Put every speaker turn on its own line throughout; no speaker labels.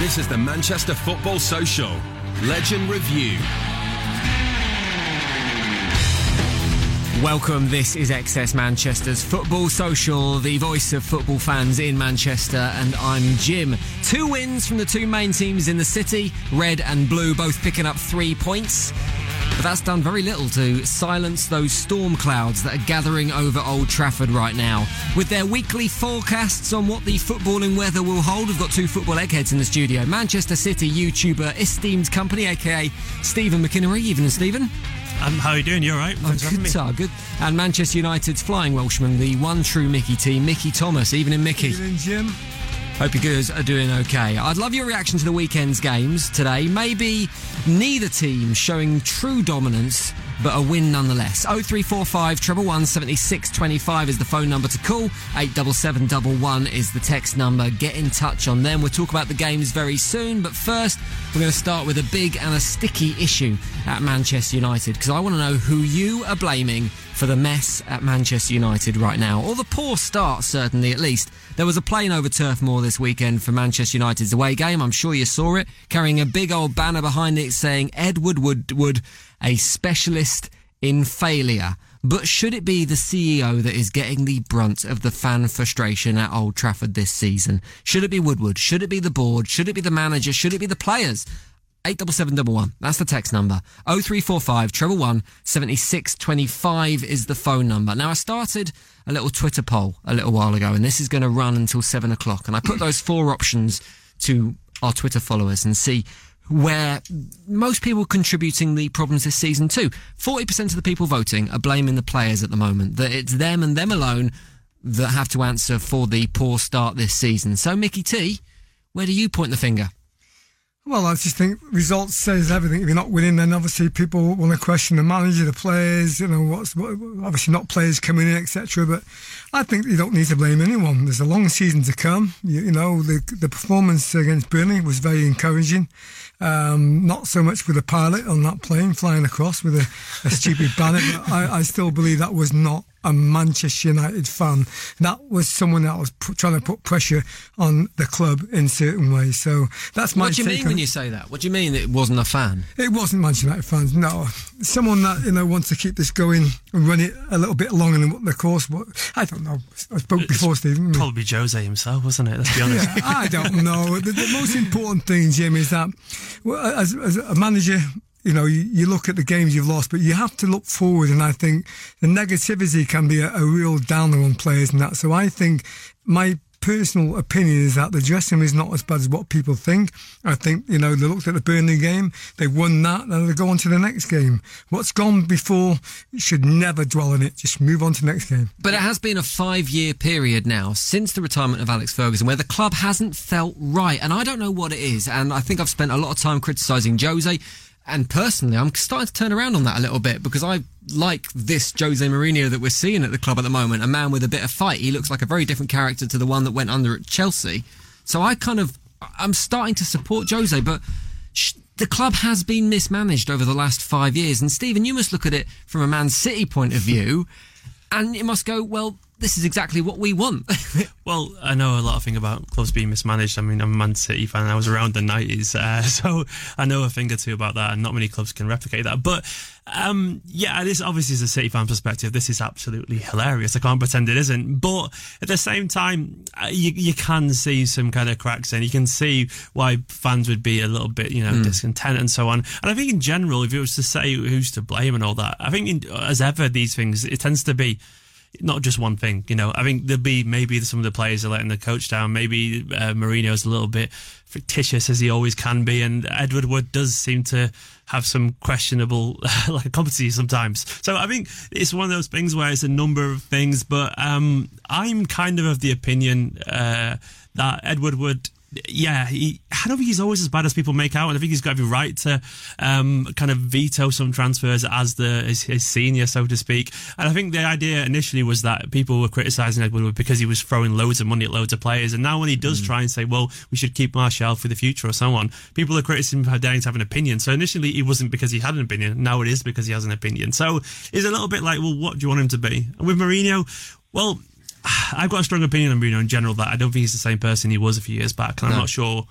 This is the Manchester Football Social Legend Review.
Welcome. This is XS Manchester's Football Social, the voice of football fans in Manchester, and I'm Jim. Two wins from the two main teams in the city, red and blue, both picking up three points. But that's done very little to silence those storm clouds that are gathering over Old Trafford right now. With their weekly forecasts on what the footballing weather will hold, we've got two football eggheads in the studio. Manchester City YouTuber Esteemed Company, aka Stephen McInnery. Evening, Stephen.
Um, how are you doing? You all right?
Oh, good, sir, good. And Manchester United's flying Welshman, the one true Mickey team, Mickey Thomas. Evening, Mickey.
Evening, Jim.
Hope you guys are doing okay. I'd love your reaction to the weekend's games today. Maybe neither team showing true dominance, but a win nonetheless. 0345 treble one seventy six twenty five is the phone number to call. 87711 is the text number. Get in touch on them. We'll talk about the games very soon, but first we're going to start with a big and a sticky issue at Manchester United because I want to know who you are blaming for the mess at Manchester United right now, or the poor start, certainly at least. There was a plane over Turf Moor this weekend for Manchester United's away game. I'm sure you saw it, carrying a big old banner behind it saying Edward Woodward, a specialist in failure. But should it be the CEO that is getting the brunt of the fan frustration at Old Trafford this season? Should it be Woodward? Should it be the board? Should it be the manager? Should it be the players? 87711. That's the text number. 0345 treble one 7625 is the phone number. Now, I started a little Twitter poll a little while ago, and this is going to run until 7 o'clock. And I put those four options to our Twitter followers and see where most people contributing the problems this season too. 40% of the people voting are blaming the players at the moment, that it's them and them alone that have to answer for the poor start this season. So, Mickey T, where do you point the finger?
Well, I just think results says everything. If you're not winning, then obviously people want to question the manager, the players. You know, what's what, obviously not players coming in, etc. But I think you don't need to blame anyone. There's a long season to come. You, you know, the the performance against Burnley was very encouraging. Um, not so much with a pilot on that plane flying across with a, a stupid banner, but I, I still believe that was not a Manchester United fan. That was someone that was p- trying to put pressure on the club in certain ways. So that's my.
What do you mean when you say that? What do you mean it wasn't a fan?
It wasn't Manchester United fans. No, someone that you know wants to keep this going and run it a little bit longer than what the course. What I don't know. I spoke before, Stephen.
Probably Jose himself, wasn't it? Let's be honest.
yeah, I don't know. The, the, most important thing, Jim, is that well, as, as a manager, you know, you, you, look at the games you've lost, but you have to look forward. And I think the negativity can be a, a real downer on players and that. So I think my personal opinion is that the dressing room is not as bad as what people think. I think, you know, they looked at the Burnley game, they won that, then they go on to the next game. What's gone before, should never dwell on it. Just move on to the next game.
But it has been a five year period now since the retirement of Alex Ferguson where the club hasn't felt right. And I don't know what it is. And I think I've spent a lot of time criticising Jose and personally, I'm starting to turn around on that a little bit because I like this Jose Mourinho that we're seeing at the club at the moment. A man with a bit of fight. He looks like a very different character to the one that went under at Chelsea. So I kind of, I'm starting to support Jose, but sh- the club has been mismanaged over the last five years. And Stephen, you must look at it from a Man City point of view, and it must go, well, this is exactly what we want.
well, I know a lot of thing about clubs being mismanaged. I mean, I'm a Man City fan. I was around the 90s, uh, so I know a thing or two about that, and not many clubs can replicate that. But um, yeah, this obviously is a City fan perspective. This is absolutely hilarious. I can't pretend it isn't. But at the same time, uh, you, you can see some kind of cracks and you can see why fans would be a little bit, you know, mm. discontent and so on. And I think in general, if it was to say who's to blame and all that, I think in, as ever, these things, it tends to be not just one thing. You know, I think there'll be maybe some of the players are letting the coach down. Maybe uh, Mourinho's a little bit fictitious as he always can be, and Edward Wood does seem to have some questionable like competency sometimes. So I think it's one of those things where it's a number of things, but um, I'm kind of of the opinion uh, that Edward Wood yeah, he, I don't think he's always as bad as people make out, and I think he's got every right to um, kind of veto some transfers as the his, his, senior, so to speak. And I think the idea initially was that people were criticising Edward because he was throwing loads of money at loads of players, and now when he does mm. try and say, "Well, we should keep Martial for the future" or so on, people are criticizing him for daring to have an opinion. So initially, it wasn't because he had an opinion. Now it is because he has an opinion. So it's a little bit like, well, what do you want him to be? And with Mourinho, well, I've got a strong opinion on Mourinho in general that I don't think he's the same person he was a few years back, and no. I'm not sure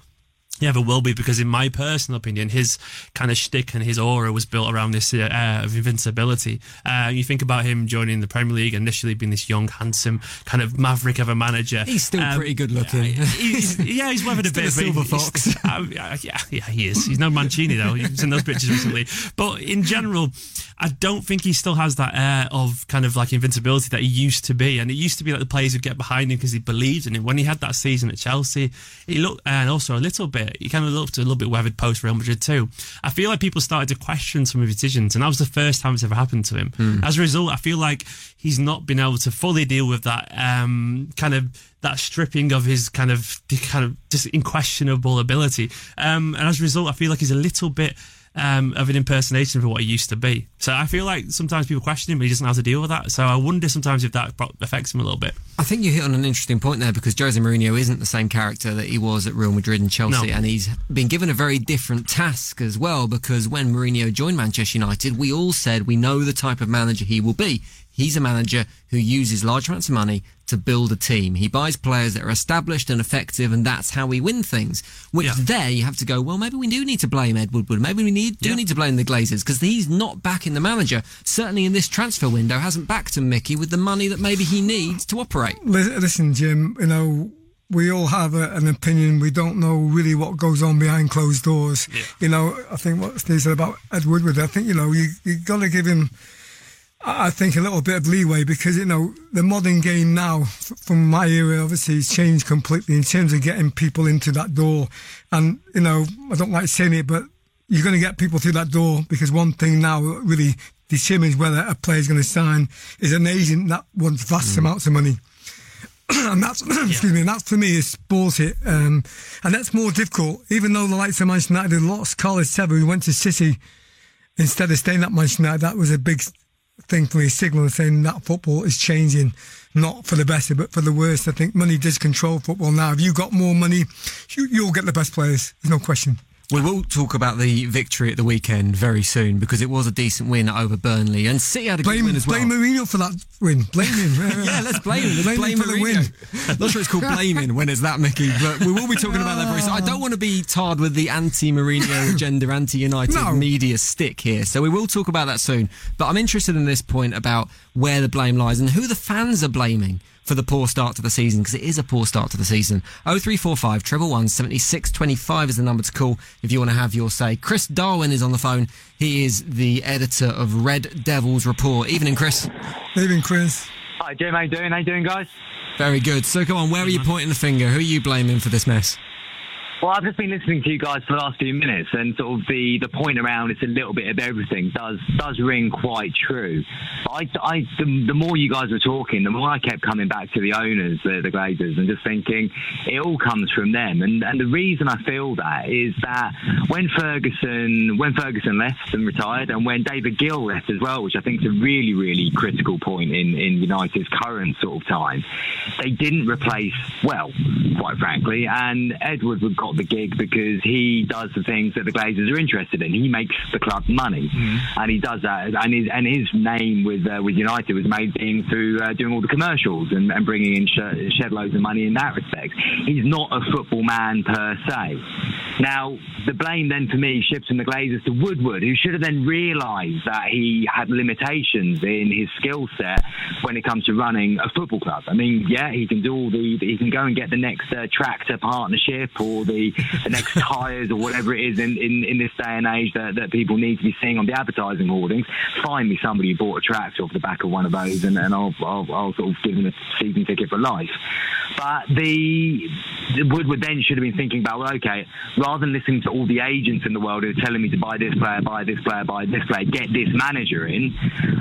he ever will be because, in my personal opinion, his kind of shtick and his aura was built around this uh, air of invincibility. Uh, you think about him joining the Premier League, initially being this young, handsome, kind of maverick of a manager.
He's still um, pretty good looking.
He's, yeah, he's weathered a bit.
A silver fox.
Uh, yeah, yeah, he is. He's no Mancini though. He's in those pictures recently. But in general, I don't think he still has that air of kind of like invincibility that he used to be. And it used to be that the players would get behind him because he believed in him. When he had that season at Chelsea, he looked, and also a little bit, he kind of looked a little bit weathered post Real Madrid too. I feel like people started to question some of his decisions, and that was the first time it's ever happened to him. Mm. As a result, I feel like he's not been able to fully deal with that um, kind of that stripping of his kind of kind of just unquestionable ability. Um, and as a result, I feel like he's a little bit um, of an impersonation for what he used to be. So I feel like sometimes people question him, but he doesn't know how to deal with that. So I wonder sometimes if that affects him a little bit.
I think you hit on an interesting point there because Jose Mourinho isn't the same character that he was at Real Madrid and Chelsea, no. and he's been given a very different task as well. Because when Mourinho joined Manchester United, we all said we know the type of manager he will be. He's a manager who uses large amounts of money to build a team. He buys players that are established and effective, and that's how we win things. Which yeah. there you have to go, well, maybe we do need to blame Ed Woodward. Maybe we need, do yeah. need to blame the Glazers because he's not backing the manager. Certainly in this transfer window, hasn't backed him, Mickey, with the money that maybe he needs to operate.
Listen, Jim, you know, we all have a, an opinion. We don't know really what goes on behind closed doors. Yeah. You know, I think what Steve said about Ed Woodward, I think, you know, you, you've got to give him I think a little bit of leeway because you know the modern game now, from my era, obviously has changed completely in terms of getting people into that door. And you know, I don't like saying it, but you're going to get people through that door because one thing now really determines whether a player is going to sign is an agent that wants vast mm. amounts of money. and that's excuse me, and that for me is bullshit. Um, and that's more difficult, even though the likes of Manchester United lost Carlos Tevez, who went to City instead of staying at Manchester United. That was a big thankfully signal saying that football is changing, not for the better, but for the worse. I think money does control football now. If you got more money, you, you'll get the best players. There's no question.
We will talk about the victory at the weekend very soon because it was a decent win over Burnley and City had a
blame,
good win as well.
Blame Mourinho for that win. Blame him.
yeah, let's blame him. Let's blame, blame him for Mourinho. the win. Not sure it's called blaming when it's that, Mickey, but we will be talking about that very soon. I don't want to be tarred with the anti-Mourinho agenda, anti-United no. media stick here, so we will talk about that soon. But I'm interested in this point about where the blame lies and who the fans are blaming for the poor start to the season because it is a poor start to the season. 0345 treble one seventy six twenty five is the number to call if you want to have your say. Chris Darwin is on the phone. He is the editor of Red Devils Report. Evening, Chris.
Evening, Chris.
Hi, Jim. How you doing? How you doing, guys?
Very good. So, come on. Where are you mm-hmm. pointing the finger? Who are you blaming for this mess?
Well, I've just been listening to you guys for the last few minutes, and sort of the, the point around it's a little bit of everything does does ring quite true. I, I the, the, more you guys were talking, the more I kept coming back to the owners, the, the Glazers, and just thinking it all comes from them. And and the reason I feel that is that when Ferguson when Ferguson left and retired, and when David Gill left as well, which I think is a really really critical point in in United's current sort of time, they didn't replace well, quite frankly, and Ed Woodward got got the gig because he does the things that the Glazers are interested in. He makes the club money, mm. and he does that. And his, and his name with uh, with United was made being through uh, doing all the commercials and, and bringing in sh- shed loads of money in that respect. He's not a football man per se. Now, the blame then for me shifts from the Glazers to Woodward, who should have then realised that he had limitations in his skill set when it comes to running a football club. I mean, yeah, he can do all the, he can go and get the next uh, tractor partnership or the the, next tyres or whatever it is in, in, in this day and age that, that people need to be seeing on the advertising hoardings. Find me somebody who bought a tractor off the back of one of those and, and I'll, I'll, I'll sort of give them a season ticket for life. But the, the Woodward then should have been thinking about, well, okay, rather than listening to all the agents in the world who are telling me to buy this player, buy this player, buy this player, get this manager in,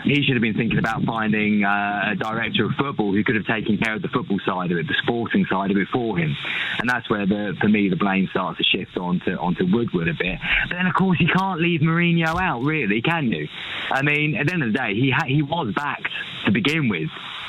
he should have been thinking about finding uh, a director of football who could have taken care of the football side of it, the sporting side of it for him. And that's where, the, for me, the blame starts to shift onto onto Woodward a bit. But then, of course, you can't leave Mourinho out, really, can you? I mean, at the end of the day, he ha- he was backed to begin with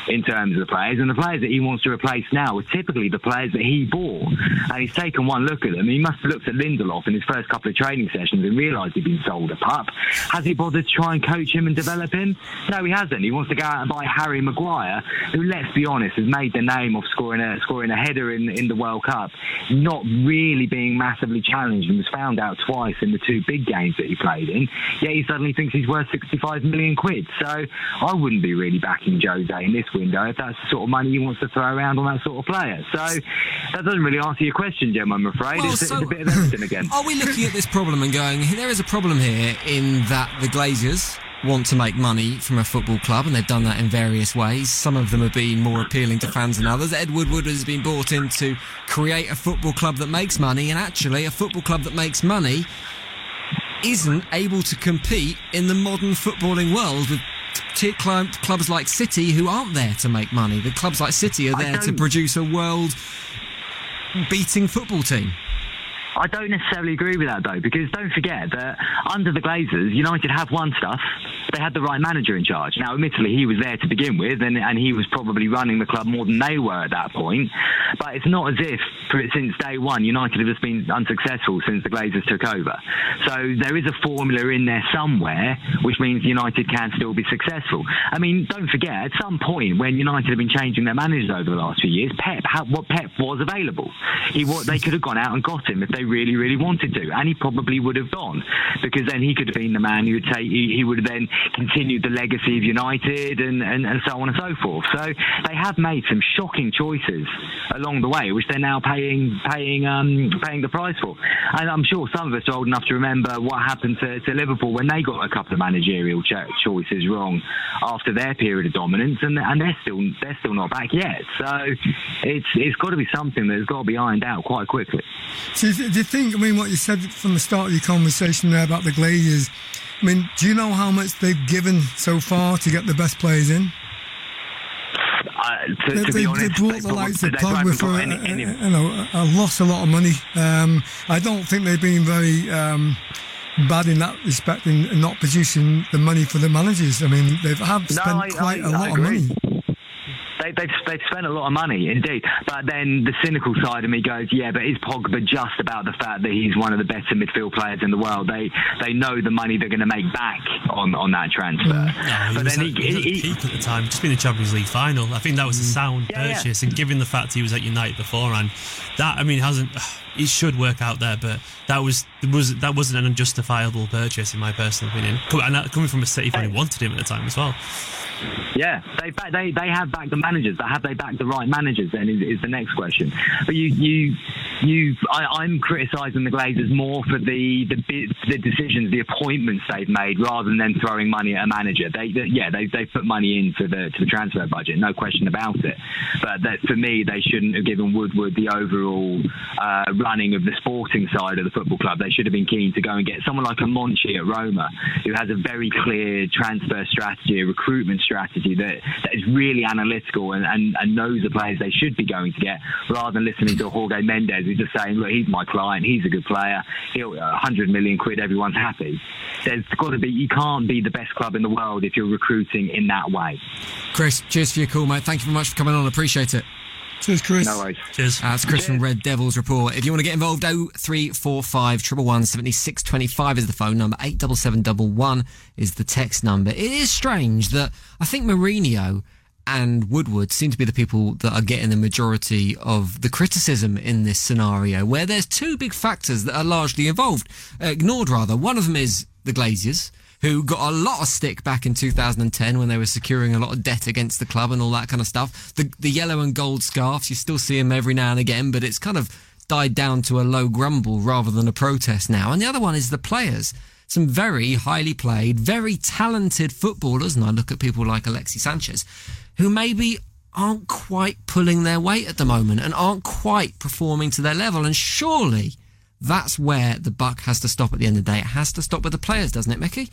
in terms of the players. And the players that he wants to replace now are typically the players that he bought. And he's taken one look at them. He must have looked at Lindelof in his first couple of training sessions and realised he'd been sold a pup. Has he bothered to try and coach him and develop him? No, he hasn't. He wants to go out and buy Harry Maguire, who, let's be honest, has made the name of scoring a scoring a header in in the World Cup, not really being massively challenged and was found out twice in the two big games that he played in. Yet he suddenly thinks he's worth 65 million quid. So I wouldn't be really backing Jose in this window if that's the sort of money he wants to throw around on that sort of player. So that doesn't really answer your question, Jim. I'm afraid
Well,
it's,
so-
it's a bit of everything again.
Are we looking at this problem and going, there is a problem here in that the Glazers want to make money from a football club and they've done that in various ways. Some of them have been more appealing to fans than others. Ed Woodward has been brought in to create a football club that makes money and actually a football club that makes money isn't able to compete in the modern footballing world with t- club, clubs like City who aren't there to make money. The clubs like City are there to produce a world beating football team.
I don't necessarily agree with that though, because don't forget that under the Glazers, United have won stuff. They had the right manager in charge. Now, admittedly, he was there to begin with, and, and he was probably running the club more than they were at that point. But it's not as if, since day one, United have just been unsuccessful since the Glazers took over. So there is a formula in there somewhere, which means United can still be successful. I mean, don't forget, at some point when United have been changing their managers over the last few years, Pep, how, what Pep was available. He what they could have gone out and got him if they really, really wanted to, and he probably would have gone because then he could have been the man who would take. He, he would have then continued the legacy of United and, and, and so on and so forth. So they have made some shocking choices along the way, which they're now paying paying um, paying the price for. And I'm sure some of us are old enough to remember what happened to, to Liverpool when they got a couple of managerial cho- choices wrong after their period of dominance, and, and they're still they're still not back yet. So it's it's got to be something that's got to be ironed out quite quickly.
So do you think, I mean, what you said from the start of your conversation there about the Glazers, I mean, do you know how much they've given so far to get the best players in?
Uh, to,
They,
to
they,
honest,
they brought the
prob-
likes of Pogba for,
got
a,
any-
a- you know, a loss a lot of money. Um, I don't think they've been very um, bad in that respect in, not producing the money for the managers. I mean, they have
No,
spent
I-
quite
I-
a lot of money.
They, they've, they've spent a lot of money, indeed. But then the cynical side of me goes, yeah, but is Pogba just about the fact that he's one of the better midfield players in the world? They they know the money they're going to make back on, on that transfer. Mm.
No, he
but
was,
then
at, he the
he-
peak at the time, just been the Champions League final. I think that was a mm. sound
Yeah, yeah.
purchase, and given the fact he was at United beforehand, that I mean hasn't. It should work out there, but that was was that wasn't an unjustifiable purchase in my personal opinion. And coming from a City fan who wanted him at the time as well.
Yeah, they they they have backed the managers, but have they backed the right managers? Then is, is the next question. But you you you, I, I'm criticising the Glazers more for the the the decisions, the appointments they've made, rather than throwing money at a manager. They, they yeah, they they put money into the to the transfer budget, no question about it. But that for me, they shouldn't have given Woodward the overall uh, running of the sporting side of the football club. They should have been keen to go and get someone like a Monchi at Roma, who has a very clear transfer strategy, a recruitment strategy that, that is really analytical and, and, and knows the players they should be going to get, rather than listening to Jorge Mendes who's just saying, look, he's my client, he's a good player, he'll uh, 100 million quid, everyone's happy. There's got to be, you can't be the best club in the world if you're recruiting in that way.
Chris, cheers for your call, mate. Thank you very much for coming on. Appreciate it.
Cheers, Chris.
No worries.
Cheers.
Uh, that's Chris from Red Devils Report. If you want to get involved, 0345 111 7625 is the phone number. 87711 is the text number. It is strange that I think Mourinho and Woodward seem to be the people that are getting the majority of the criticism in this scenario, where there's two big factors that are largely involved, uh, ignored rather. One of them is the Glazers, who got a lot of stick back in 2010 when they were securing a lot of debt against the club and all that kind of stuff. The, the yellow and gold scarves, you still see them every now and again, but it's kind of died down to a low grumble rather than a protest now. And the other one is the players. Some very highly played, very talented footballers, and I look at people like Alexis Sanchez, who maybe aren't quite pulling their weight at the moment and aren't quite performing to their level. And surely that's where the buck has to stop at the end of the day. It has to stop with the players, doesn't it, Mickey?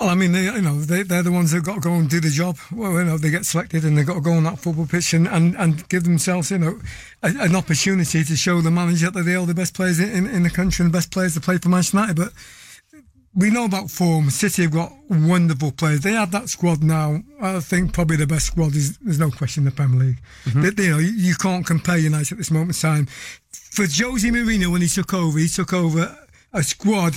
Well, I mean, they, you know, they, they're the ones that got to go and do the job. Well, you know, they get selected and they've got to go on that football pitch and, and, and give themselves, you know, a, an opportunity to show the manager that they are the best players in, in, in the country and the best players to play for Manchester United. But we know about form. City have got wonderful players. They have that squad now. I think probably the best squad is. There's no question in the Premier League.
Mm-hmm.
But, you know, you, you can't compare United at this moment in time. For Jose Mourinho, when he took over, he took over a squad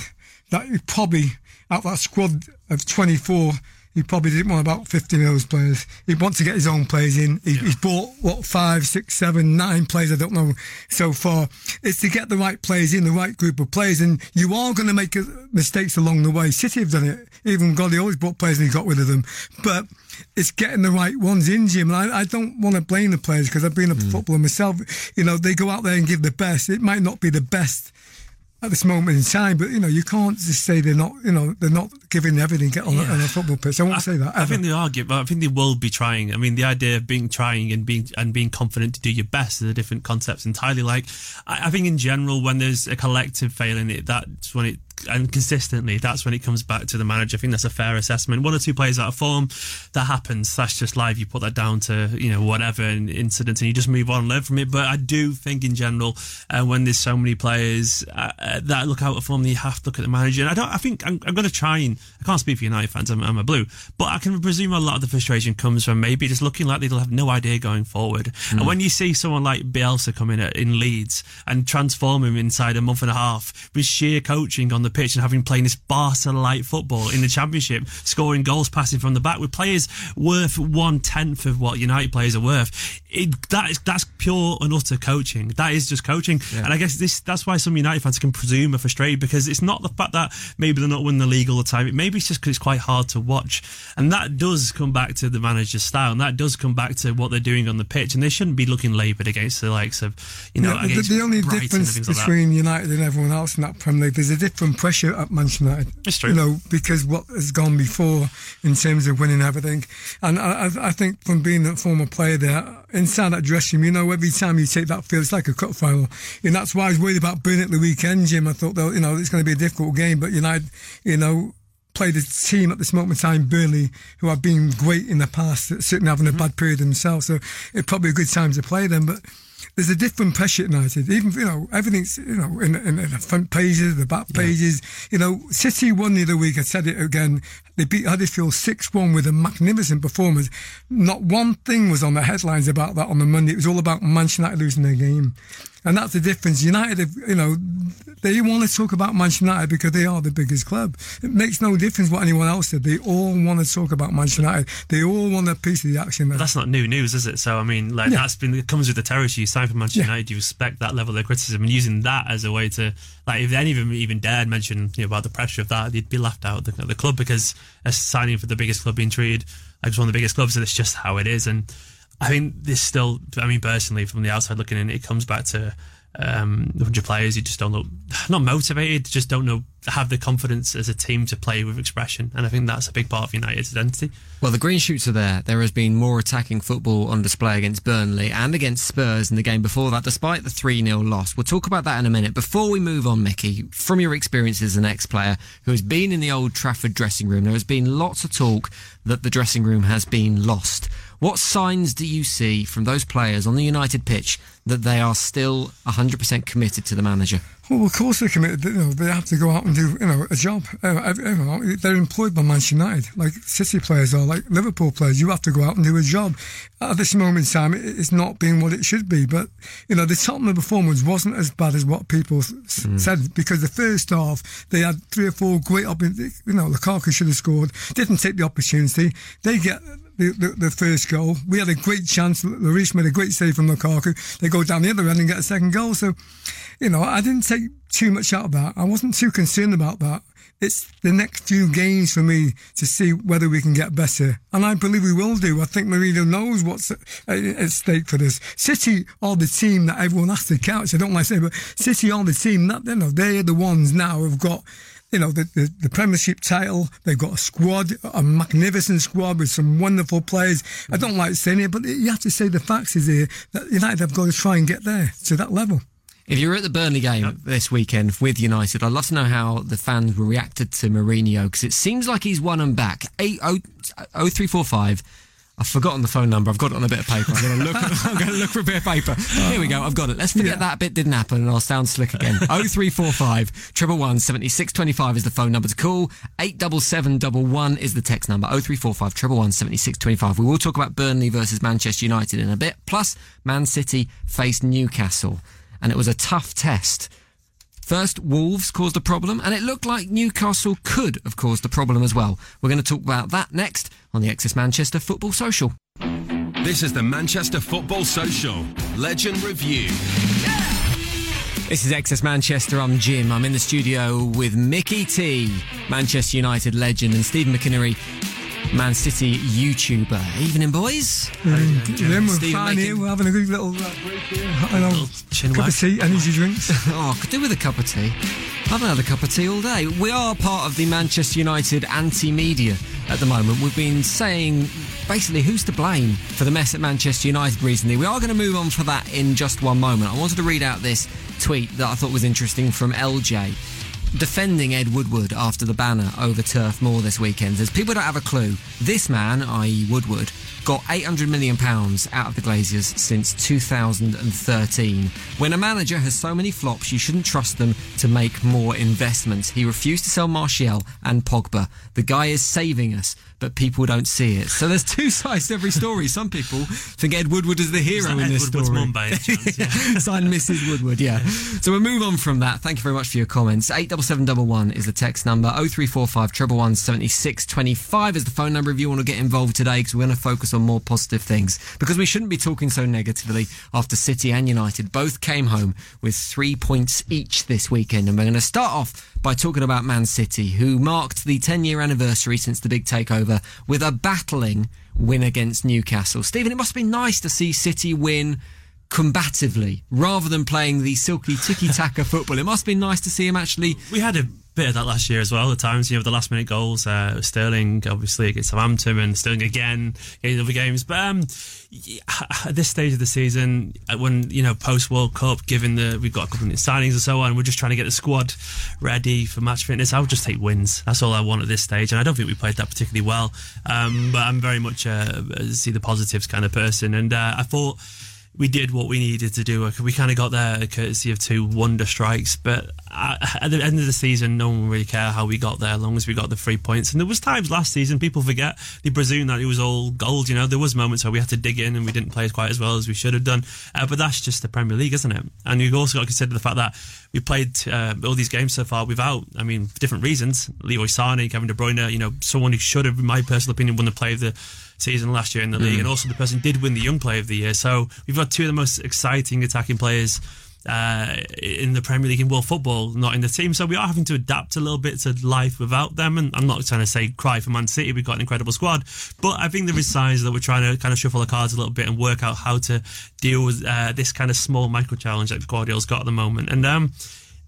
that probably out that squad of 24 he probably didn't want about 15 of those players. He wants to get his own players in. He, He's bought, what, five, six, seven, nine players, I don't know, so far. It's to get the right players in, the right group of players, and you are going to make uh, mistakes along the way. City have done it. Even God, he always bought players and he got rid of them. But it's getting the right ones in, Jim. And I, I don't want to blame the players because I've been a mm. footballer myself. You know, they go out there and give the best. It might not be the best at this moment in time. But you know, you can't just say they're not. You know, they're not giving everything on, yeah. on a football pitch. I won't
I,
say that. Ever.
I think they are. But I think they will be trying. I mean, the idea of being trying and being and being confident to do your best is a different concept entirely. Like, I, I think in general, when there's a collective failing, it that's when it and consistently, that's when it comes back to the manager. I think that's a fair assessment. One or two players out of form, that happens. That's just live. You put that down to you know whatever incident, and you just move on, and learn from it. But I do think in general, uh, when there's so many players uh, uh that look out of form, you have to look at the manager. And I don't. I think I'm, I'm going to try and I can't speak for United fans. I'm, I'm, a blue, but I can presume a lot of the frustration comes from maybe just looking like they'll have no idea going forward. Mm. And when you see someone like Bielsa come in, in Leeds and transform him inside a month and a half with sheer coaching on the pitch and having playing this Barca-like football in the Championship, scoring goals, passing from the back with players worth one tenth of what United players are worth. It, that is that's pure and utter coaching. That is just coaching, yeah. and I guess this that's why some United fans can presume are frustrated because it's not the fact that maybe they're not winning the league all the time. It maybe it's just because it's quite hard to watch, and that does come back to the manager's style, and that does come back to what they're doing on the pitch, and they shouldn't be looking laboured against the likes of you know.
Yeah, the, the, only
Brighton
difference between
like
United and everyone else in that Premier League, there's a different pressure at Manchester United.
It's true.
You know, because what has gone before in terms of winning everything. And I, I think from being a former player there, inside that dressing room, you know, every time you take that field, it's like a cup final. And that's why I was worried about Burnley at the weekend, Jim. I thought, you know, it's going to be a difficult game, but United, you know, played a team at this moment in time, Burnley, who have been great in the past, certainly having a mm-hmm. bad period themselves. So it's probably a good time to play them. But there's a different pressure at United. Even you know everything's you know in, in, in the front pages, the back pages. Yeah. You know, City won the other week. I said it again. They beat Huddersfield six one with a magnificent performance. Not one thing was on the headlines about that on the Monday. It was all about Manchester United losing their game. And that's the difference. United, you know, they want to talk about Manchester United because they are the biggest club. It makes no difference what anyone else said. They all want to talk about Manchester United. They all want a piece of the action. There.
That's not new news, is it? So I mean, like yeah. that's been it comes with the territory. You sign for Manchester yeah. United, you respect that level of criticism, and using that as a way to like, if any of them even dared mention you know, about the pressure of that, they'd be laughed out at the, the club because signing for the biggest club being treated like it's one of the biggest clubs, and it's just how it is. And I think this still, I mean, personally, from the outside looking in, it comes back to um, a bunch of players who just don't look not motivated, just don't know have the confidence as a team to play with expression, and I think that's a big part of United's identity.
Well, the green shoots are there. There has been more attacking football on display against Burnley and against Spurs in the game before that, despite the 3 0 loss. We'll talk about that in a minute. Before we move on, Mickey, from your experience as an ex player who has been in the old Trafford dressing room, there has been lots of talk that the dressing room has been lost. What signs do you see from those players on the United pitch that they are still 100% committed to the manager?
Well, of course they're committed. You know, they have to go out and do you know a job. Uh, you know, they're employed by Manchester United, like City players or like Liverpool players. You have to go out and do a job. At this moment in time, it's not being what it should be. But you know, the Tottenham performance wasn't as bad as what people mm. said because the first half they had three or four great. opportunities. You know, Lukaku should have scored. Didn't take the opportunity. They get the, the, the, first goal. We had a great chance. Lloris made a great save from Lukaku. They go down the other end and get a second goal. So, you know, I didn't take too much out of that. I wasn't too concerned about that. It's the next few games for me to see whether we can get better. And I believe we will do. I think Mourinho knows what's at stake for this. City are the team that everyone has to couch. I don't like to say, but City are the team that, you know, they're the ones now who've got you know, the, the, the, Premiership title. They've got a squad, a magnificent squad with some wonderful players. I don't like saying it, but you have to say the facts is here that United have got to try and get there to that level.
If you're at the Burnley game yep. this weekend with United, I'd love to know how the fans were reacted to Mourinho because it seems like he's won them back. 8 0345 I've forgotten the phone number. I've got it on a bit of paper. I'm going to look. I'm going to look for a bit of paper. Here we go. I've got it. Let's forget
Yeah.
that bit didn't happen, and I'll sound slick again. Oh three four five triple one seventy six twenty five is the phone number to call. Eight double seven double one is the text number. Oh three four five triple one seventy six twenty five. We will talk about Burnley versus Manchester United in a bit. Plus, Man City faced Newcastle, and it was a tough test. First, Wolves caused a problem, and it looked like Newcastle could have caused a problem as well. We're going to talk about that next on the XS Manchester Football Social.
This is the Manchester Football Social Legend Review.
This is XS Manchester. I'm Jim. I'm in the studio with Mickey T, Manchester United legend, and Stephen McInnery, Man City YouTuber. Evening, boys.
Then we're
Stephen
fine
making-
here. We're having a good little uh, break here. I know.
chin
Cup of tea, energy drinks.
Oh, I could do with a cup of tea. I haven't had a cup of tea all day. We are part of the Manchester United anti-media at the moment. We've been saying basically who's to blame for the mess at Manchester United recently. We are going to move on for that in just one moment. I wanted to read out this tweet that I thought was interesting from LJ. Defending Ed Woodward after the banner over Turf Moor this weekend says people don't have a clue. This man, i.e., Woodward, got 800 million pounds out of the Glazers since 2013. When a manager has so many flops, you shouldn't trust them to make more investments. He refused to sell Martial and Pogba. The guy is saving us, but people don't see it. So there's two sides to every story. Some people think Ed Woodward is the hero in
Ed
this
Woodward's
story.
mum by any chance? Yeah.
Signed Mrs. Woodward, yeah. So we'll move on from that. Thank you very much for your comments. Eight double seven double one is the text number. Oh three four five triple one seventy six twenty five is the phone number if you want to get involved today because we're going to focus on more positive things because we shouldn't be talking so negatively after City and United both came home with three points each this weekend and we're going to start off by talking about Man City who marked the 10 year anniversary since the big takeover with a battling win against Newcastle. Stephen, it must be nice to see City win combatively rather than playing the silky tiki taka football. It must be nice to see him actually.
We had a bit of that last year as well. At times, you know, the last minute goals. Uh, Sterling, obviously, against Southampton, and Sterling again in other games. But um, at this stage of the season, uh, when you know post World Cup, given the we've got a couple of signings and so on, we're just trying to get the squad ready for match fitness. I would just take wins. That's all I want at this stage, and I don't think we played that particularly well. Um, but I'm very much uh, see the positives kind of person, and uh, I thought we did what we needed to do. We kind of got there courtesy of two wonder strikes, but at the end of the season, no one really cared how we got there, as long as we got the three points. And there was times last season people forget they presume that it was all gold. You know, there was moments where we had to dig in and we didn't play as quite as well as we should have done. Uh, but that's just the Premier League, isn't it? And you've also got to consider the fact that we played uh, all these games so far without, I mean, different reasons. Leroy Sane, Kevin De Bruyne, you know, someone who should have, in my personal opinion, won the play of the season last year in the league, and also the person did win the Young Player of the Year. So we've got two of the most exciting attacking players uh, in the Premier League in world football, not in the team. So we are having to adapt a little bit to life without them. And I'm not trying to say cry for Man City. We've got an incredible squad, but I think there is signs that we're trying to kind of shuffle the cards a little bit and work out how to deal with uh, this kind of small micro challenge that Guardiola's got at the moment. And um,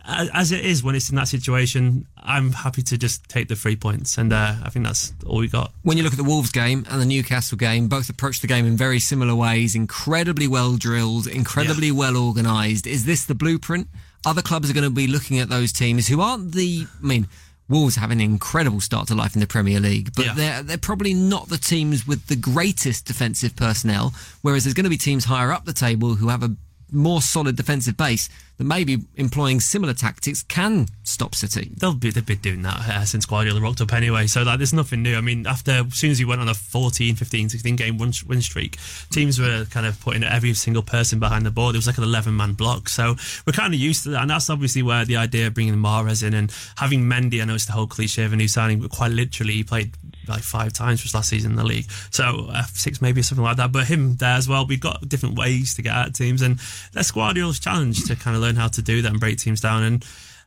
as it is when it's in that situation, I'm happy to just take the three points, and uh, I think that's all we got.
When you look at the Wolves game and the Newcastle game, both approach the game in very similar ways, incredibly well drilled, incredibly well organised. Is this the blueprint? Other clubs are going to be looking at those teams who aren't the. I mean, Wolves have an incredible start to life in the Premier League, but
Yeah.
they're they're probably not the teams with the greatest defensive personnel. Whereas there's going to be teams higher up the table who have a more solid defensive base that maybe employing similar tactics can stop City.
They'll be they've been doing that uh, since Guardiola rocked up anyway. So like, there's nothing new. I mean, after as soon as he went on a 14, 15, 16 game win, win streak, teams were kind of putting every single person behind the board. It was like an 11 man block. So we're kind of used to that, and that's obviously where the idea of bringing Mahrez in and having Mendy. I know it's the whole cliche of a new signing, but quite literally, he played like five times for last season in the league. So uh, six maybe or something like that. But him there as well. We've got different ways to get at teams, and that's Guardiola's challenge to kind of learn how to do that and break teams down. And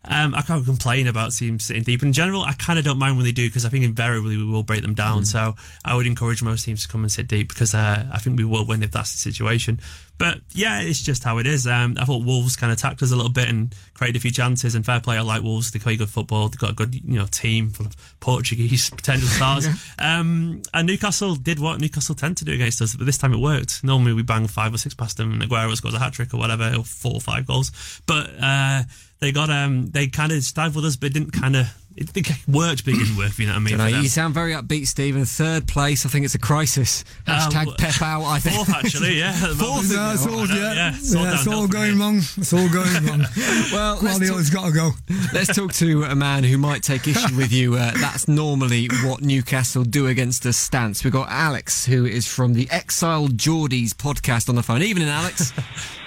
um, I can't complain about teams sitting deep. In general, I kind of don't mind when they do because I think invariably we will break them down. So I would encourage most teams to come and sit deep because uh, I think we will win if that's the situation. But yeah, it's just how it is. Um, I thought Wolves kind of attacked us a little bit and created a few chances. And fair play, I like Wolves. They play good football. They've got a good you know team full of Portuguese potential stars. um, and Newcastle did what Newcastle tend to do against us, but this time it worked. Normally we bang five or six past them, and Aguero scores a hat trick or whatever, or four or five goals. But uh, they got um they kind of stifled us, but it didn't kind of it, it worked, but it didn't work. You know what I mean?
Dunno, you sound very upbeat, Stephen. Third place. I think it's a crisis.
Uh,
Hashtag
well,
Pep out. I think.
Fourth, actually, yeah. fourth.
No, it's all, yeah,
Yeah,
yeah,
it's all
it's all going wrong. It's all going wrong.
Well, let's
Guardiola's got to go.
Let's talk to a man who might take issue with you. Uh, that's normally what Newcastle do against us stance. We've got Alex, who is from the Exiled Geordies podcast on the phone. Evening, Alex.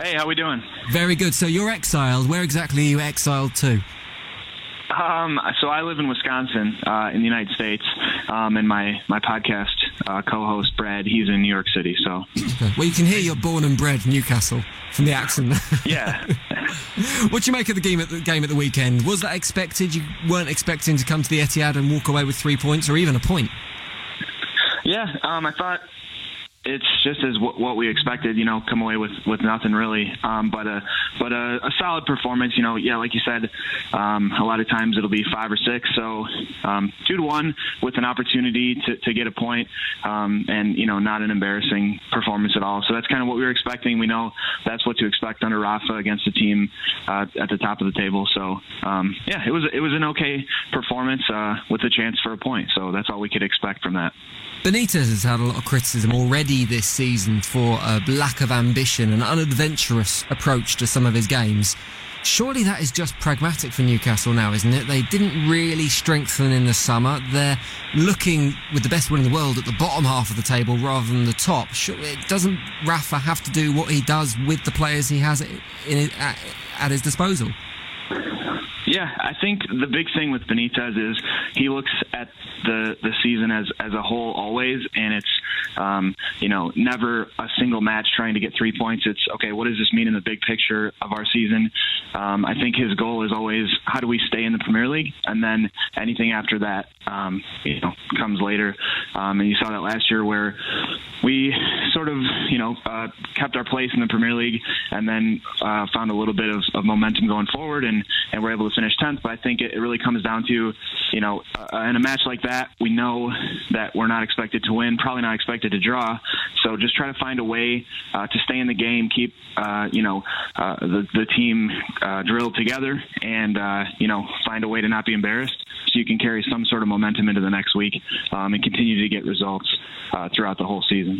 Hey, how we doing?
Very good. So you're exiled. Where exactly are you exiled to?
Um, so I live in Wisconsin, uh, in the United States, um, and my my podcast uh, co-host Brad, he's in New York City. So
Well, you can hear you're born and bred Newcastle from the accent.
yeah,
what do you make of the game at the game at the weekend? Was that expected? You weren't expecting to come to the Etihad and walk away with three points or even a point.
yeah. Um, I thought it's just as w- what we expected. You know, come away with, with nothing really. Um, but a but a, a solid performance. You know, yeah, like you said, um, a lot of times it'll be five or six. So um, two to one with an opportunity to, to get a point, um, and you know, not an embarrassing performance at all. So that's kind of what we were expecting. We know that's what to expect under Rafa against a team uh, at the top of the table. So um, yeah, it was it was an okay performance uh, with a chance for a point. So that's all we could expect from that.
Benitez has had a lot of criticism already this season for a lack of ambition and unadventurous approach to some of his games. Surely that is just pragmatic for Newcastle now, isn't it? They didn't really strengthen in the summer. They're looking with the best will in the world at the bottom half of the table rather than the top. Surely it doesn't Rafa have to do what he does with the players he has at his disposal?
Yeah, I think the big thing with Benitez is he looks at the the season as as a whole always, and it's um, you know never a single match trying to get three points. It's okay. What does this mean in the big picture of our season? Um, I think his goal is always how do we stay in the Premier League, and then anything after that, um, you know, comes later. Um, and you saw that last year where we sort of you know uh, kept our place in the Premier League, and then uh, found a little bit of, of momentum going forward, and and we're able to finish tenth. But I think it, it really comes down to you know uh, in a match like that, we know that we're not expected to win, probably not expected to draw. So just try to find a way uh, to stay in the game, keep uh, you know uh, the the team drilled together, and you know find a way to not be embarrassed, so you can carry some sort of momentum into the next week um, and continue to get results throughout the whole season.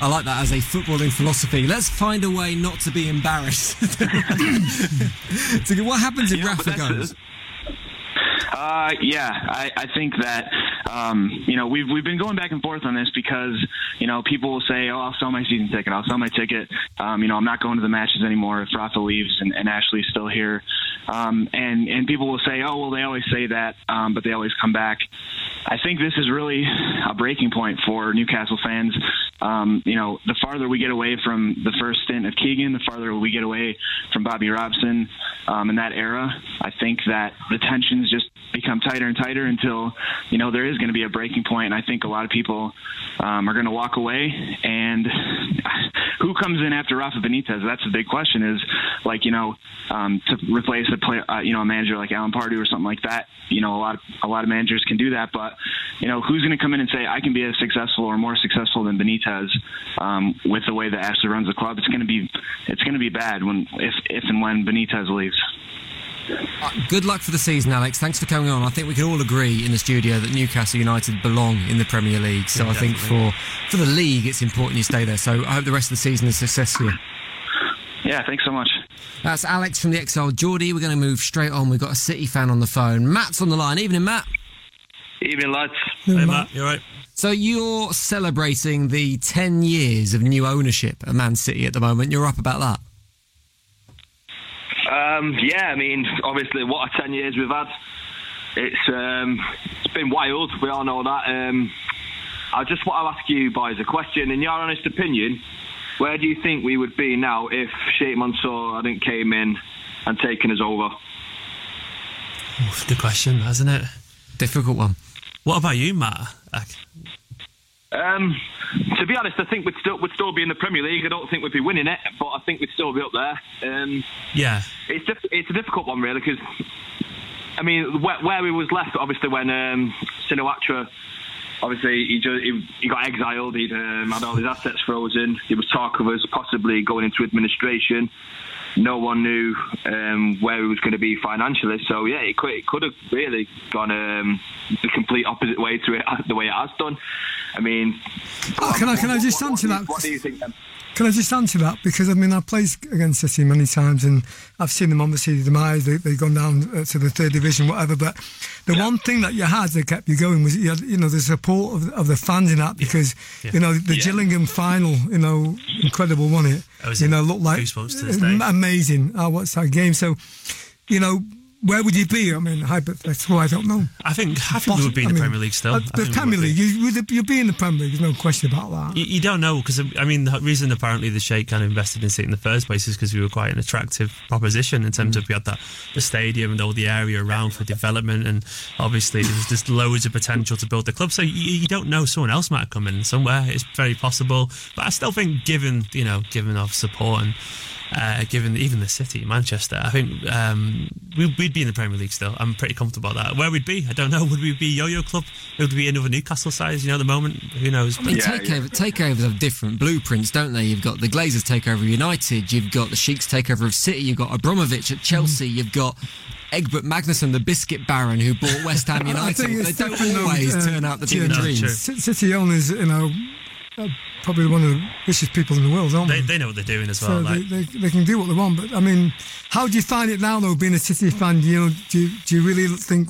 I like that as a footballing philosophy. Let's find a way not to be embarrassed. so what happens if
Yeah,
Rafa goes?
Uh, yeah, I, I think that um, you know we've we've been going back and forth on this because you know people will say, "Oh, I'll sell my season ticket. I'll sell my ticket. Um, you know, I'm not going to the matches anymore if Rafa leaves and, and Ashley's still here." Um, and and people will say, "Oh, well, they always say that, um, but they always come back." I think this is really a breaking point for Newcastle fans. Um, you know, the farther we get away from the first stint of Keegan, the farther we get away from Bobby Robson um, in that era. I think that the tensions just become tighter and tighter until you know there is going to be a breaking point, and I think a lot of people um, are going to walk away. And who comes in after Rafa Benitez? That's the big question. Is like you know um, to replace a player, uh, you know, a manager like Alan Pardew or something like that. You know, a lot of a lot of managers can do that, but you know, who's going to come in and say I can be as successful or more successful than Benitez um, with the way that Ashley runs the club? It's going to be it's going to be bad when if if and when Benitez leaves.
Good luck for the season, Alex. Thanks for coming on. I think we can all agree in the studio that Newcastle United belong in the Premier League. So
Yeah,
I think for, for the league, it's important you stay there. So I hope the rest of the season is a success for you.
Yeah, thanks so much.
That's Alex from the Exile Geordie. We're going to move straight on. We've got a City fan on the phone. Matt's on the line. Evening, Matt.
Evening, lads.
Hey, Matt, you all right?
So you're celebrating the 10 years of new ownership at Man City at the moment. You're up about that.
Um, yeah, I mean, obviously, what a ten years we've had. It's um, it's been wild. We all know that. Um, I just want to ask you boys a question. In your honest opinion, where do you think we would be now if Sheikh Mansour hadn't came in and taken us over?
Oof, good question, hasn't it?
Difficult one.
What about you, Matt?
Um, to be honest, I think we'd still would still be in the Premier League. I don't think we'd be winning it, but I think we'd still be up there. Um,
yeah,
it's diff- it's a difficult one really because I mean where, where we was left obviously when um, Shinawatra obviously he, ju- he he got exiled he'd um, had all his assets frozen there was talk of us possibly going into administration
no one knew um, where he was going to be financially. So yeah, it could, it could have really gone um, the complete opposite way to it, the way it has done. I mean,
oh, can I can I just answer that? What do you think? Then? Can I just answer that? Because I mean, I've played against City many times, and I've seen them obviously demise. They, have gone down uh, to the third division, whatever. But the yeah. one thing that you had that kept you going was you, had, you know the support of, of the fans in that because yeah. Yeah. you know the Gillingham final, you know, incredible, wasn't it? you know, looked like amazing. Oh, what's that game? So, you know, where would you be? I mean, I don't know.
I think I think we would be in the mean, Premier League still. Uh,
the Premier League, you you'd be in the Premier League. There's no question about that.
You, you don't know because I mean the reason apparently the Sheikh kind of invested in City in the first place is because we were quite an attractive proposition in terms mm. of we had that the stadium and all the area around for development and obviously there's just loads of potential to build the club. So you, you don't know someone else might come in somewhere. It's very possible, but I still think given you know given our support and uh, given even the city, Manchester. I think um, we'd be in the Premier League still. I'm pretty comfortable about that. Where we'd be, I don't know. Would we be Yo-Yo Club? It would we be another Newcastle size? You know, at the moment, who knows?
I mean, yeah, takeover, yeah. takeovers have different blueprints, don't they? You've got the Glazers takeover of United. You've got the Sheiks takeover of City. You've got Abramovich at Chelsea. You've got Eggert Magnusson, the biscuit baron who bought West Ham United. they don't always uh, turn out the team yeah, dreams.
City owners, you know, probably one of the richest people in the world, aren't
they? They, they know what they're doing as
well.
So
like. they, they, they, can do what they want. But I mean, how do you find it now, though, being a City fan? Do you, do you, do you really think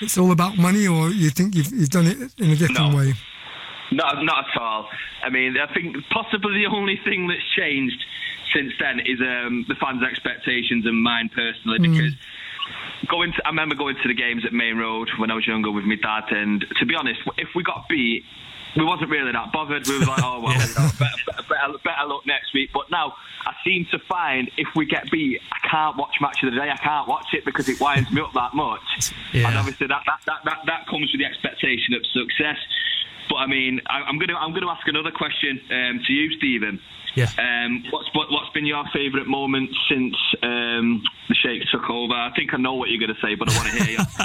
it's all about money, or you think you've, you've done it in a different
no.
way?
Not, not at all. I mean, I think possibly the only thing that's changed since then is um, the fans' expectations and mine personally, mm. because going to, I remember going to the games at Maine Road when I was younger with my dad, and to be honest, if we got beat, we wasn't really that bothered. We were like, oh well, yeah. you know, better, better, better, look next week. But now I seem to find if we get beat, I can't watch match of the day. I can't watch it because it winds me up that much. Yeah. And obviously that that, that, that that comes with the expectation of success. But I mean, I, am gonna I'm gonna ask another question um, to you, Stephen.
Yeah.
Um, what's what, has been your favourite moment since um, the Sheikh took over? I think I know what you're going to say, but I want to hear you.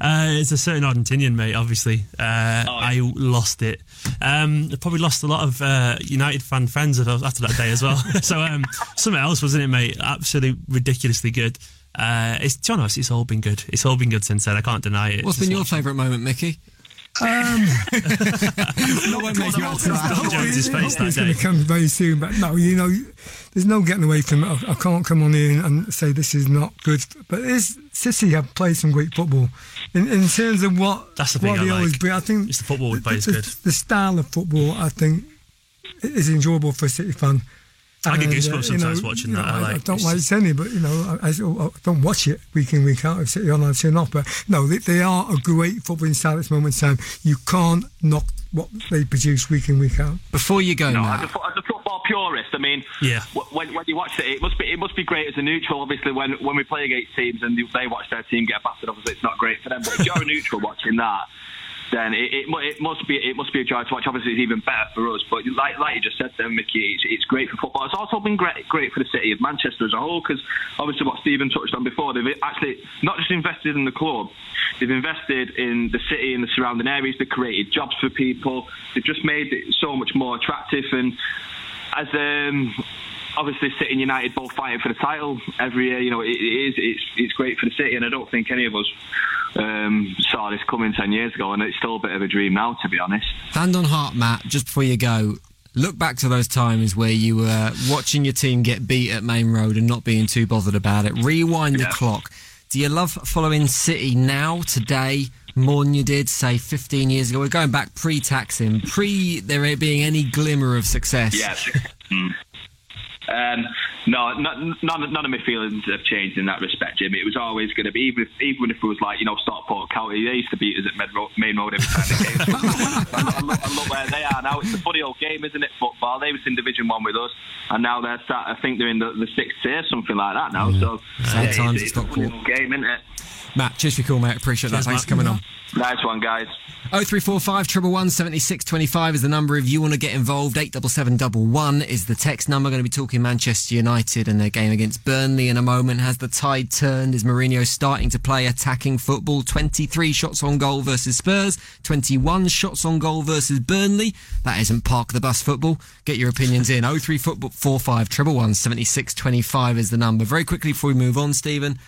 uh,
it's a certain Argentinian, mate. Obviously, uh, oh, I lost it. Um, I probably lost a lot of uh, United fan friends after that day as well. so um, something else, wasn't it, mate? Absolutely ridiculously good. Uh, it's to honest, it's all been good. It's all been good since then. I can't deny it.
What's been your favourite moment, Mickey? Um,
no one make you answer that. It's going to come very soon, but no, you know, there's no getting away from it. I, I can't come on here and say this is not good, but is City have played some great football in, in terms of what
that's the thing
what
I
they
like.
always bring. I think
it's the football we play is good.
The style of football, I think, is enjoyable for a City fan.
I get goosebumps uh, sometimes know, watching that. Know, I, like, I
don't like Senny, but you know, I, I, don't watch it week in week out. If City on, I turn off. But no, they, they are a great footballing style at this moment in time. You can't knock what they produce week in week out.
Before you go,
no,
Matt.
As, a, as a football purist, I mean,
yeah.
When, when you watch it, it must be it must be great as a neutral. Obviously, when when we play against teams and they watch their team get battered, obviously it's not great for them. But if you're a neutral watching that then it, it, it, must be it must be a joy to watch. Obviously, it's even better for us. But like like you just said, then Mickey, it's, it's great for football. It's also been great great for the city of Manchester as a whole because obviously what Stephen touched on before, they've actually not just invested in the club, they've invested in the city and the surrounding areas. They've created jobs for people. They've just made it so much more attractive and as um, obviously City and United both fighting for the title every year. You know, it, it is it's it's great for the city, and I don't think any of us um, saw this coming 10 years ago, and it's still a bit of a dream now, to be honest.
Hand on heart, Matt, just before you go, look back to those times where you were watching your team get beat at Maine Road and not being too bothered about it. Rewind yeah. the clock. Do you love following City now, today, more than you did, say, 15 years ago? We're going back pre taxing, pre there being any glimmer of success.
Yes. Mm. Um, no, none, none of my feelings have changed in that respect, Jim. It was always going to be, even if, even if it was like, you know, Stockport County, they used to beat us at Maine Road every time they came. and, look, and look where they are now. It's a funny old game, isn't it, football? They was in Division 1 with us, and now they're, start, I think they're in the, the sixth tier, something like that now. So,
Sad yeah, times it's, it's a funny old
game, isn't it?
Matt, cheers for your call, mate. Appreciate
Cheers,
that. Thanks
Matt.
for coming on.
Nice one, guys.
0345 triple one seventy six twenty five is the number if you want to get involved. Eight double seven double one is the text number. Going to be talking Manchester United and their game against Burnley in a moment. Has the tide turned? Is Mourinho starting to play attacking football? Twenty three shots on goal versus Spurs. Twenty one shots on goal versus Burnley. That isn't park the bus football. Get your opinions in. 03 football four five triple one seventy six twenty five is the number. Very quickly before we move on, Stephen.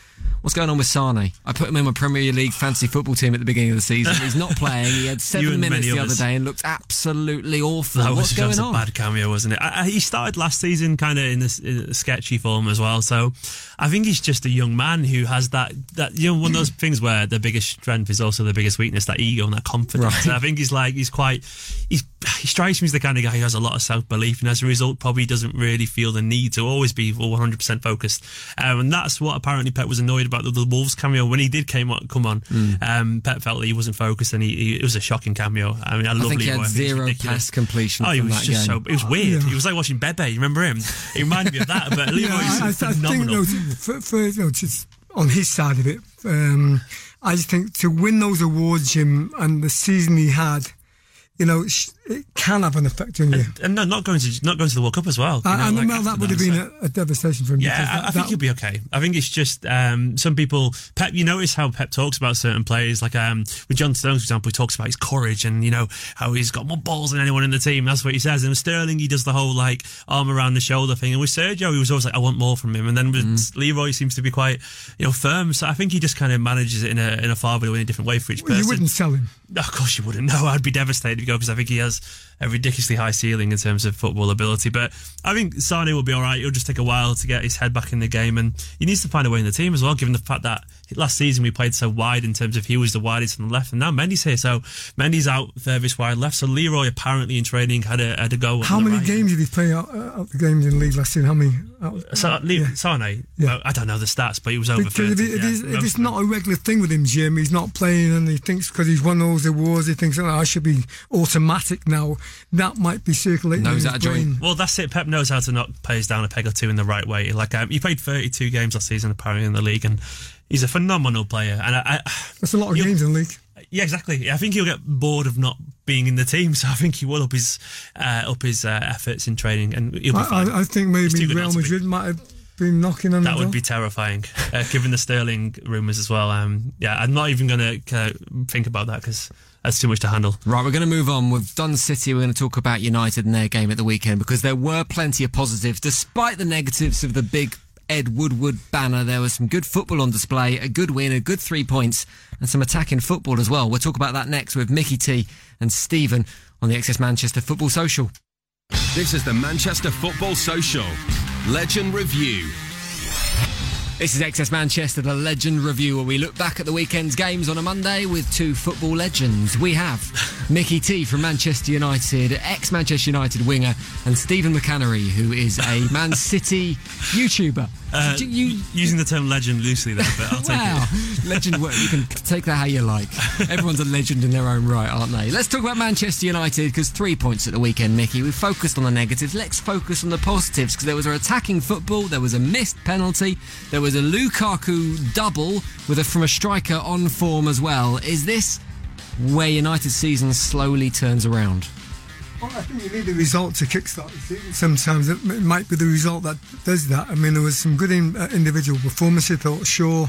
What's going on with Sane? I put him in my Premier League fantasy football team at the beginning of the season. He's not playing. He had seven minutes the other day and looked absolutely awful.
That
What's
was
going on?
a bad cameo, wasn't it? I, I, he started last season kind of in this in a sketchy form as well. So I think he's just a young man who has that that you know one of those things where the biggest strength is also the biggest weakness, that ego and that confidence.
Right.
I think he's like he's quite he's he strikes me as the kind of guy who has a lot of self belief and as a result probably doesn't really feel the need to always be 100 percent focused. Um, and that's what apparently Pep was annoyed about the, the Wolves cameo when he did came on, come on.
Mm.
Um, Pep felt that he wasn't focused and he, he it was a shocking cameo. I mean, I,
I
love
think he had zero
ridiculous.
pass completion
Oh, he
from
was
that
just
game.
so. It was weird.
Yeah.
He was like watching Bebe. You remember him? He reminded me of that. But Leroy
Yeah, I, I, I
is
think
phenomenal.
you for, for you know, just on his side of it, um, I just think to win those awards, Jim, and the season he had, you know, sh- it can have an effect on you.
and no, not going to not going to the World Cup as well. you know,
and
like
well, that would have been
so-
a, a devastation for him.
Yeah, I,
that-
I think he'll be okay. I think it's just um, some people. Pep, you notice how Pep talks about certain players, like um, with John Stones, for example, he talks about his courage and you know how he's got more balls than anyone in the team. That's what he says. And with Sterling, he does the whole like arm around the shoulder thing. And with Sergio, he was always like, I want more from him. And then with
Mm.
Leroy, he seems to be quite you know firm. So I think he just kind of manages it in a in a far in a different way for each person.
you wouldn't sell him.
Of course you wouldn't. No, I'd be devastated if you go because I think he has a ridiculously high ceiling in terms of football ability. But I think Sane will be all right. It'll just take a while to get his head back in the game, and he needs to find a way in the team as well. Given the fact that last season we played so wide in terms of he was the widest on the left, and now Mendy's here, so Mendy's out furthest wide left. So Leroy apparently in training had a had a go.
How many
right.
games did he play out, uh, out the games in the league last season? How many? Out,
So, Le-
Yeah.
Sane,
Yeah.
well, I don't know the stats, but he was over
because if,
30.
it, if,
yeah,
it's, if it's not a regular thing with him, Jim, he's not playing and he thinks because he's won all those awards, he thinks, oh, I should be automatic now. That might be circulating
Knows that
his
joint.
brain.
Well, that's it. Pep knows how to knock players down a peg or two in the right way. Like um, he played 32 games last season, apparently in the league, and he's a phenomenal player. And I, I
That's a lot of games in the league.
yeah, exactly. I think he'll get bored of not being in the team, so I think he will up his uh, up his uh, efforts in training, and he'll be fine.
I, I, I think maybe
too good not
Real. Madrid might have been knocking on
that would
door.
be terrifying, uh, given the Sterling rumours as well. Um, yeah, I'm not even going to uh, think about that because that's too much to handle.
Right, we're going to move on. We've done City. We're going to talk about United and their game at the weekend because there were plenty of positives. Despite the negatives of the big Ed Woodward banner, there was some good football on display, a good win, a good three points, and some attacking football as well. We'll talk about that next with Mickey T and Stephen on the XS Manchester Football Social.
This is the Manchester Football Social Legend Review.
This is XS Manchester, the Legend Review, where we look back at the weekend's games on a Monday with two football legends. We have Mickey T from Manchester United, ex Manchester United winger, and Stephen McCannery, who is a Man City YouTuber.
Uh,
you,
using the term legend loosely there, but I'll take
wow,
it.
legend. You can take that how you like. Everyone's a legend in their own right, aren't they? Let's talk about Manchester United because three points at the weekend, Mickey. We focused on the negatives. Let's focus on the positives because there was an attacking football, there was a missed penalty, there was a Lukaku double with a from a striker on form as well. Is this where United's season slowly turns around?
Well, I think you need a result to kickstart the season. Sometimes it, it might be the result that does that. I mean, there was some good in, uh, individual performances. I thought Shaw,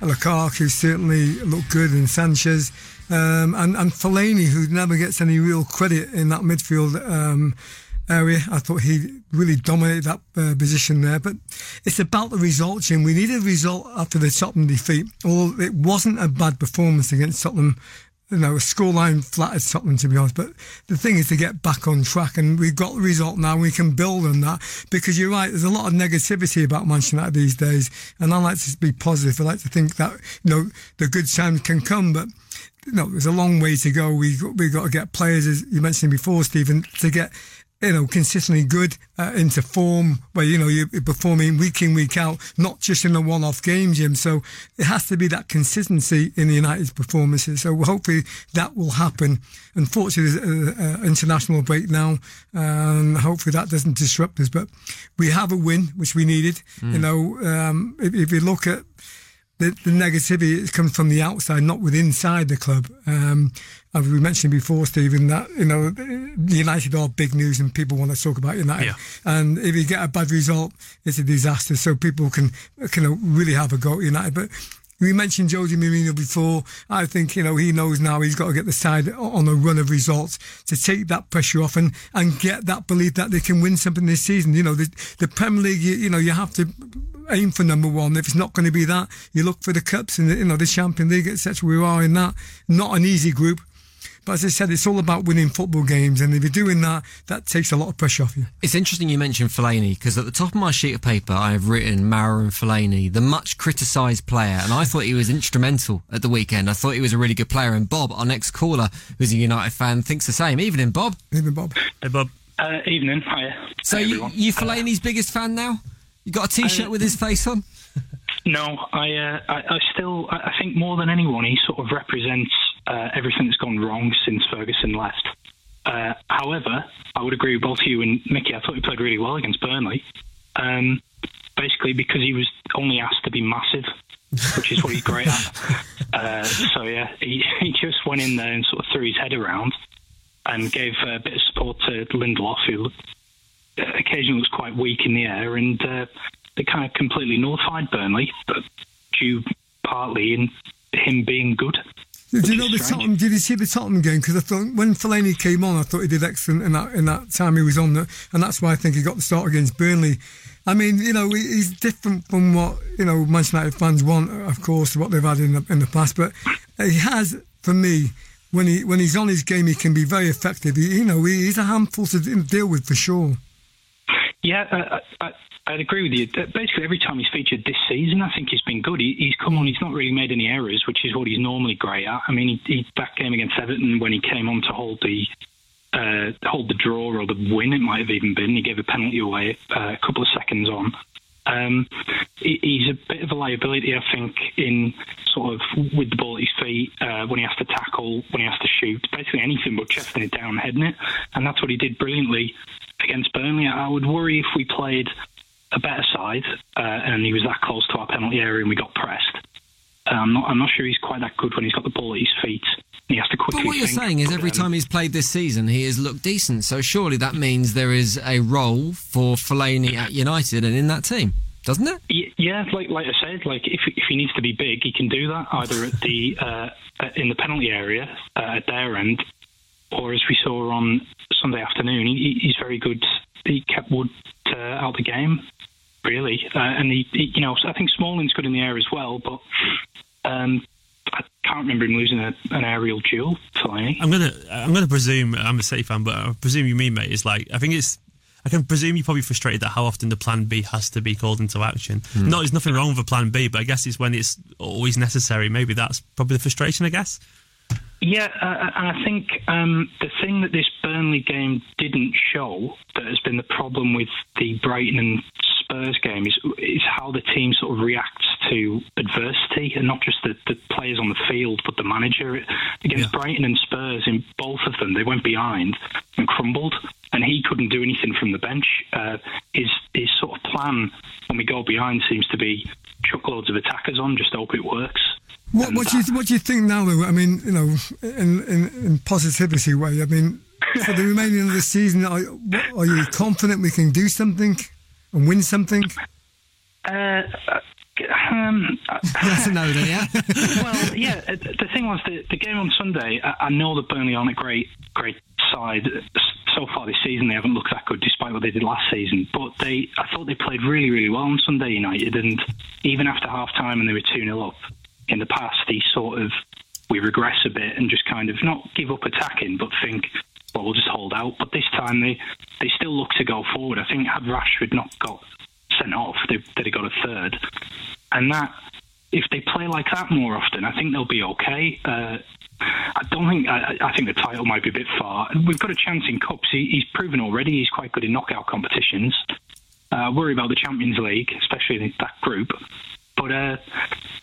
Lukaku certainly looked good, and Sanchez, um, and and Fellaini, who never gets any real credit in that midfield. Um, Area, I thought he really dominated that uh, position there, but it's about the result, Jim. We needed a result after the Tottenham defeat. Although it wasn't a bad performance against Tottenham, you know, a scoreline flattered Tottenham to be honest. But the thing is to get back on track, and we've got the result now. We can build on that because you're right. There's a lot of negativity about Manchester United these days, and I like to be positive. I like to think that you know the good times can come, but you know, there's a long way to go. We we got to get players, as you mentioned before, Stephen, to get you know consistently good uh, into form where you know you're performing week in week out, not just in a one-off game, Jim. So it has to be that consistency in the United's performances. So hopefully that will happen. Unfortunately, there's an international break now, and hopefully that doesn't disrupt us. But we have a win, which we needed. You know, um, if, if you look at the, the negativity comes from the outside, not within inside the club. Um, as we mentioned before, Stephen, that you know United are big news and people want to talk about United.
Yeah.
And if you get a bad result, it's a disaster. So people can can really have a go at United. But we mentioned Jose Mourinho before. I think, you know, he knows now he's got to get the side on a run of results to take that pressure off and, and get that belief that they can win something this season. You know, the, the Premier League, you, you know, you have to aim for number one. If it's not going to be that, you look for the cups and, the, you know, the Champions League, etc. We are in that. Not an easy group. But as I said, it's all about winning football games, and if you're doing that, that takes a lot of pressure off you.
It's interesting you mentioned Fellaini because at the top of my sheet of paper, I have written Marouane Fellaini, the much criticised player, and I thought he was instrumental at the weekend. I thought he was a really good player, and Bob, our next caller, who's a United fan, thinks the same. Evening, Bob.
Evening, Bob.
Hey, Bob.
Uh, evening. Hiya.
So
Hey,
you,
everyone.
you Fellaini's biggest fan now? You got a T-shirt
Uh,
with his face on?
No, I, uh, I, I still, I I think more than anyone, he sort of represents uh, everything that's gone wrong since Ferguson left. Uh, however, I would agree with both you and Mickey. I thought he played really well against Burnley. Um, basically, because he was only asked to be massive, which is what he's great at. Uh, so yeah, he, he just went in there and sort of threw his head around and gave a bit of support to Lindelof, who uh, occasionally was quite weak in the air, and uh, they kind of completely nullified Burnley, but due partly in him being good.
Did you know the. Tottenham? Did you see the Tottenham game? Because I thought when Fellaini came on, I thought he did excellent in that in that time he was on, the, and that's why I think he got the start against Burnley. I mean, you know, he's different from what you know Manchester United fans want, of course, what they've had in the in the past. But he has, for me, when he when he's on his game, he can be very effective. He, you know, he, he's a handful to deal with for sure.
Yeah, uh, I, I'd agree with you. Basically, every time he's featured this season, I think he's been good. He, he's come on, he's not really made any errors, which is what he's normally great at. I mean, he, he that game against Everton when he came on to hold the uh, hold the draw or the win, it might have even been. He gave a penalty away uh, a couple of seconds on. Um, he, he's a bit of a liability, I think, in sort of with the ball at his feet uh, when he has to tackle, when he has to shoot, basically anything but chesting it down, heading it, and that's what he did brilliantly against Burnley. I would worry if we played a better side uh, and he was that close to our penalty area and we got pressed. Uh, I'm not. I'm not sure he's quite that good when he's got the ball at his feet. He has to quickly.
But what you're saying is every
um,
time he's played this season, he has looked decent. So surely that means there is a role for Fellaini at United and in that team, doesn't it?
Yeah, like like I said, like if if he needs to be big, he can do that either at the uh, in the penalty area uh, at their end, or as we saw on Sunday afternoon, he, he's very good. He kept Wood uh, out the game, really, uh, and he, he, you know, I think Smalling's good in the air as well, but um, I can't remember him losing a, an aerial duel. Fellaini.
I'm gonna I'm gonna presume I'm a City fan, but I presume you mean mate is like I think it's I can presume you're probably frustrated that how often the plan B has to be called into action. No, there's nothing wrong with a plan B, but I guess it's when it's always necessary. Maybe that's probably the frustration. I guess.
Yeah, uh, and I think um, the thing that this Burnley game didn't show that has been the problem with the Brighton and Spurs game is is how the team sort of reacts to adversity, and not just the, the players on the field, but the manager. Against
Yeah.
Brighton and Spurs, in both of them, they went behind and crumbled, and he couldn't do anything from the bench. Uh, his his sort of plan when we go behind seems to be chuck loads of attackers on, just hope it works.
What, what do you what do you think now? Though I mean, you know, in in, in positivity way. I mean, for the remaining of the season, are, are you confident we can do something and win something?
Uh, uh, um,
That's a no there, yeah?
well, yeah. uh, The thing was, the, the game on Sunday. I, I know that Burnley aren't a great, great side so far this season. They haven't looked that good, despite what they did last season. But they, I thought they played really, really well on Sunday United. And even after half time, and they were two 0 up in the past, he sort of we regress a bit and just kind of not give up attacking, but think. Well, we'll just hold out. But this time they, they still look to go forward. I think had Rashford not got sent off, they, they'd have got a third. And that if they play like that more often, I think they'll be okay. Uh, I don't think. I, I think the title might be a bit far. We've got a chance in cups. He, he's proven already. He's quite good in knockout competitions. Uh, worry about the Champions League, especially in that group. But uh,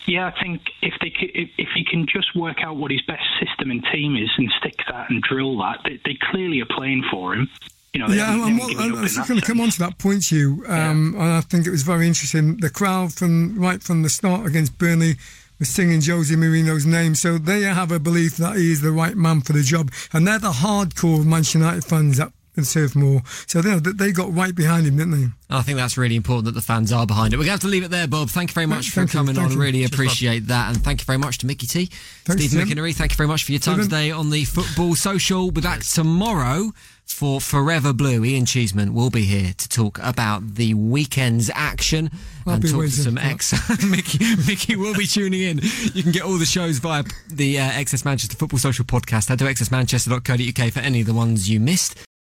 yeah, I think if they if, if he can just work out what his best system and team is and stick that and drill that, they, they clearly are playing for him. you know,
Yeah, I'm, I'm, I'm just going to come on to that point, you. Um, And I think it was very interesting. The crowd from right from the start against Burnley was singing Jose Mourinho's name, so they have a belief that he is the right man for the job, and they're the hardcore Manchester United fans that in serve more. So they they got right behind him, didn't they?
I think that's really important that the fans are behind it. We're going to have to leave it there, Bob. Thank you very much
Thank
for
you,
coming on.
you.
Really appreciate that. And thank you very much to Mickey T.
Thanks,
Steve. McInnery, thank you very much for your time
Stephen.
today on the Football Social. We'll be back tomorrow for Forever Blue. Ian Cheeseman will be here to talk about the weekend's action
I'll
and
be
talk to some ex. Mickey, Mickey will be tuning in. You can get all the shows via the uh, XS Manchester Football Social podcast. Head to xsmanchester.co.uk for any of the ones you missed.